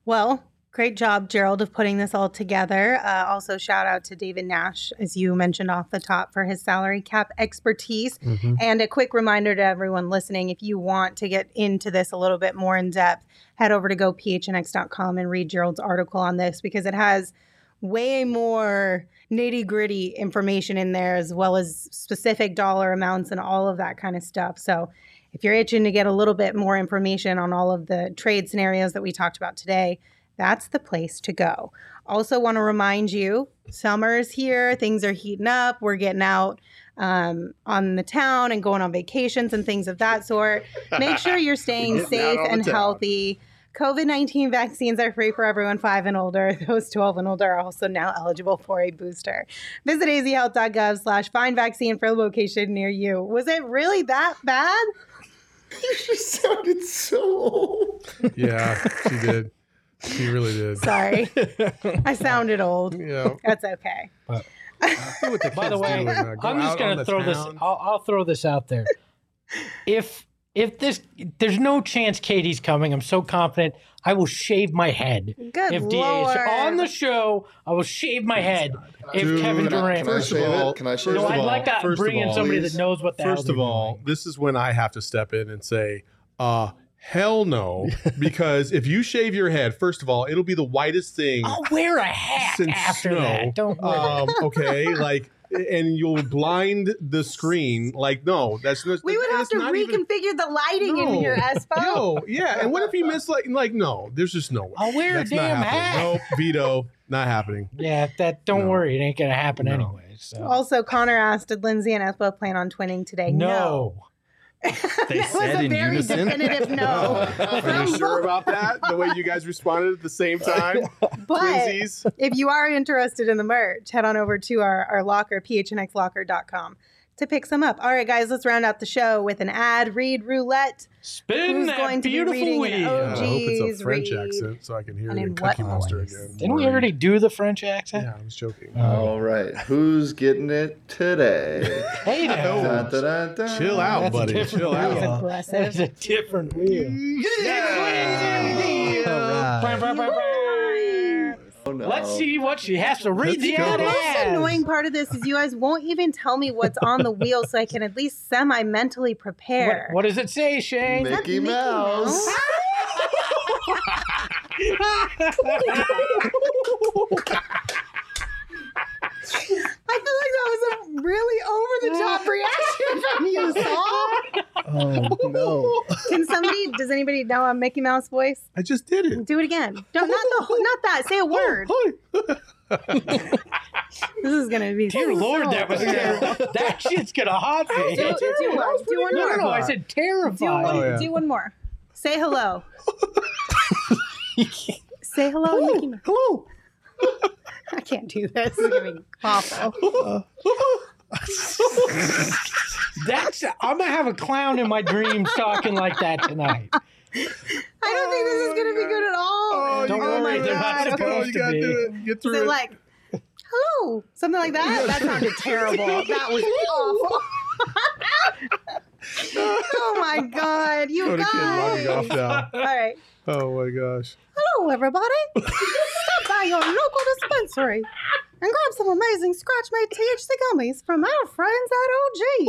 Well, great job, Gerald, of putting this all together. Uh, also, shout out to David Nash, as you mentioned off the top, for his salary cap expertise. And a quick reminder to everyone listening if you want to get into this a little bit more in depth, head over to gophnx.com and read Gerald's article on this because it has way more nitty gritty information in there, as well as specific dollar amounts and all of that kind of stuff. So, if you're itching to get a little bit more information on all of the trade scenarios that we talked about today, that's the place to go. Also, want to remind you summer's here, things are heating up, we're getting out um, on the town and going on vacations and things of that sort. Make sure you're staying safe and town. healthy. COVID 19 vaccines are free for everyone five and older. Those 12 and older are also now eligible for a booster. Visit azhealth.gov slash find vaccine for a location near you. Was it really that bad? You sounded so old. Yeah, she did. She really did. Sorry. I sounded old. Yeah. That's okay. See what the By the way, do and, uh, go I'm just gonna the throw this. I'll, I'll throw this out there. if if this, there's no chance Katie's coming. I'm so confident. I will shave my head. Good if DA is on the show, I will shave my head. If Dude, Kevin Durant, can I First of all- it? Can I shave no. I'd like to bring of in somebody Please. that knows what the First of all, doing. this is when I have to step in and say, uh, hell no. because if you shave your head, first of all, it'll be the whitest thing I'll wear a hat since after snow. that. Don't worry. Um, okay, like, and you'll blind the screen. Like, no, that's not. We would have to not even- reconfigure the lighting in here, Espo. Yo, yeah, and what if he missed like like no? There's just no way. I'll wear a That's damn not happening. hat. Nope, veto, not happening. yeah, that. Don't No. worry, it ain't gonna happen No. anyway. So Also, Connor asked, did Lindsay and Espo plan on twinning today? no. They that said was a in very unison. definitive no. Are you sure about that? The way you guys responded at the same time, But twinsies. if you are interested in the merch, head on over to our, our locker, phnxlocker.com, to pick some up. All right, guys, let's round out the show with an ad read roulette. Spin Who's that going to be beautiful reading an wheel. I hope it's a French read. accent so I can hear And the in Cookie what Monster again. Didn't we already do the French accent? Yeah, I was joking. All right. Who's getting it today? Hey now. Chill out, That's a buddy. different Chill wheel. out. That's That's a different wheel. All right. No. Let's see what she has to read Let's the go. ad The most annoying part of this is you guys won't even tell me what's on the wheel so I can at least semi mentally prepare. What, what does it say, Shane? Mickey, Mickey Mouse. Mouse? I feel like that was a really over the top reaction from you, Saul. Oh no. Can somebody, does anybody know a Mickey Mouse voice? I just did it. Do it again. Don't, not the, not that. Say a oh, word. Oh, oh. This is gonna be. Dear so Lord, that was terrible. terrible. that shit's gonna haunt me. Do, do one. Do one more. no, no, I said Do terrified. one, Oh, yeah. do one more. Say hello. Say hello, to Mickey Mouse. Hello. I can't do this. This is gonna be awful. Uh, That's I'm gonna have a clown in my dreams talking like that tonight. I don't think this is oh gonna be good at all. Oh, Don't you worry, gotta they're not do it. supposed oh, you to gotta be. do it. Get Is through it it. like, hello, something like that? That sounded terrible. That was awful. oh my god, you Go to kid logging off guys! now. All right, Oh my gosh. hello everybody. Stop by your local dispensary and grab some amazing scratch made THC gummies from our friends at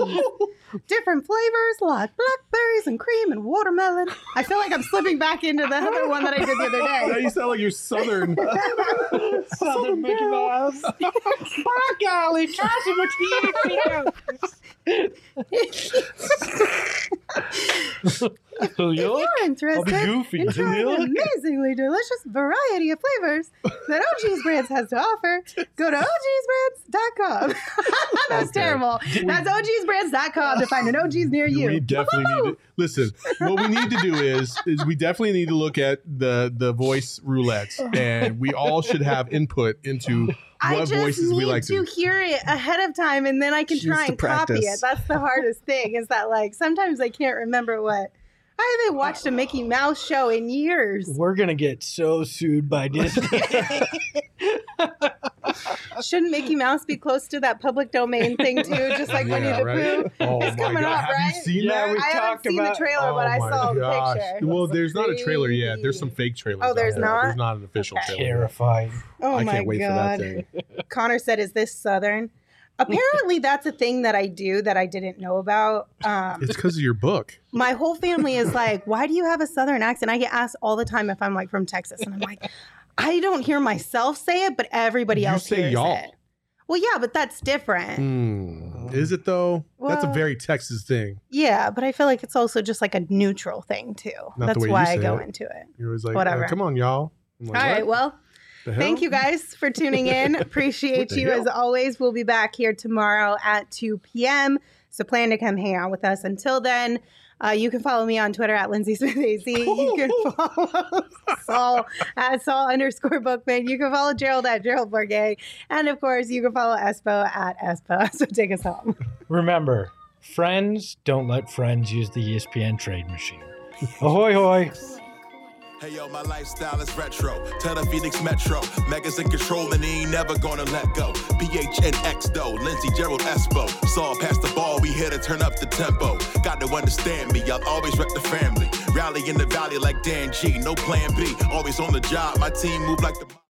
OG. Different flavors like blackberries and cream and watermelon. I feel like I'm slipping back into the other one that I did the other day. Now day. you sound like you're Southern. Southern Mickey Mouse. By golly, try some of If you're interested goofy. in trying an amazingly delicious variety of flavors that OG's Brands has to offer, go to ogsbrands.com. That's Okay. terrible. That's ogsbrands.com to find an OG's near you. We definitely need to listen. What we need to do is is we definitely need to look at the the voice roulettes, and we all should have input into I just voices need we like to to. hear it ahead of time, and then I can try and copy it. That's the hardest thing. Is that like sometimes I can't remember what. I haven't uh, watched a Mickey Mouse show in years. We're gonna get so sued by Disney. Shouldn't Mickey Mouse be close to that public domain thing too? Just like Winnie Yeah, the right? Pooh. Oh It's coming god! up, Have right? you seen Yeah, that? we I haven't seen about- the trailer, oh but Oh I my saw the picture. Well, It's there's not a trailer yet. There's some fake trailers. Oh, out there's there. not? There's not an official trailer. Terrifying. Oh I my can't wait god. for that thing. Connor said, "Is this Southern?" Apparently, that's a thing that I do that I didn't know about. Um, It's because of your book. my whole family is like, "Why do you have a Southern accent?" I get asked all the time if I'm like from Texas, and I'm like, I don't hear myself say it, but everybody You else say hears y'all. it. Well, yeah, but that's different. Hmm. Is it though? That's a very Texas thing. Yeah, but I feel like it's also just like a neutral thing too. Not that's why I go it. into it. You're always like, Whatever. uh, come on, y'all. Like, All right, "What well. The hell?" Thank you guys for tuning in. Appreciate What the you as always. We'll be back here tomorrow at 2 p.m. So plan to come hang out with us. Until then, uh, you can follow me on Twitter at Lindsay Smith AC. You can follow Saul at Saul underscore Bookman. You can follow Gerald at Gerald Bourguet. And of course, you can follow Espo at Espo. So take us home. Remember, friends don't let friends use the ESPN trade machine. Ahoy, hoy. Hey yo, my lifestyle is retro. Tell the Phoenix Metro. Megas in control and he ain't never gonna let go. PHNX though, Lindsey Gerald Espo. Saw past the ball, we here to turn up the tempo. Got to understand me, I'll always rep the family. Rally in the valley like Dan G, no plan B. Always on the job, my team move like the.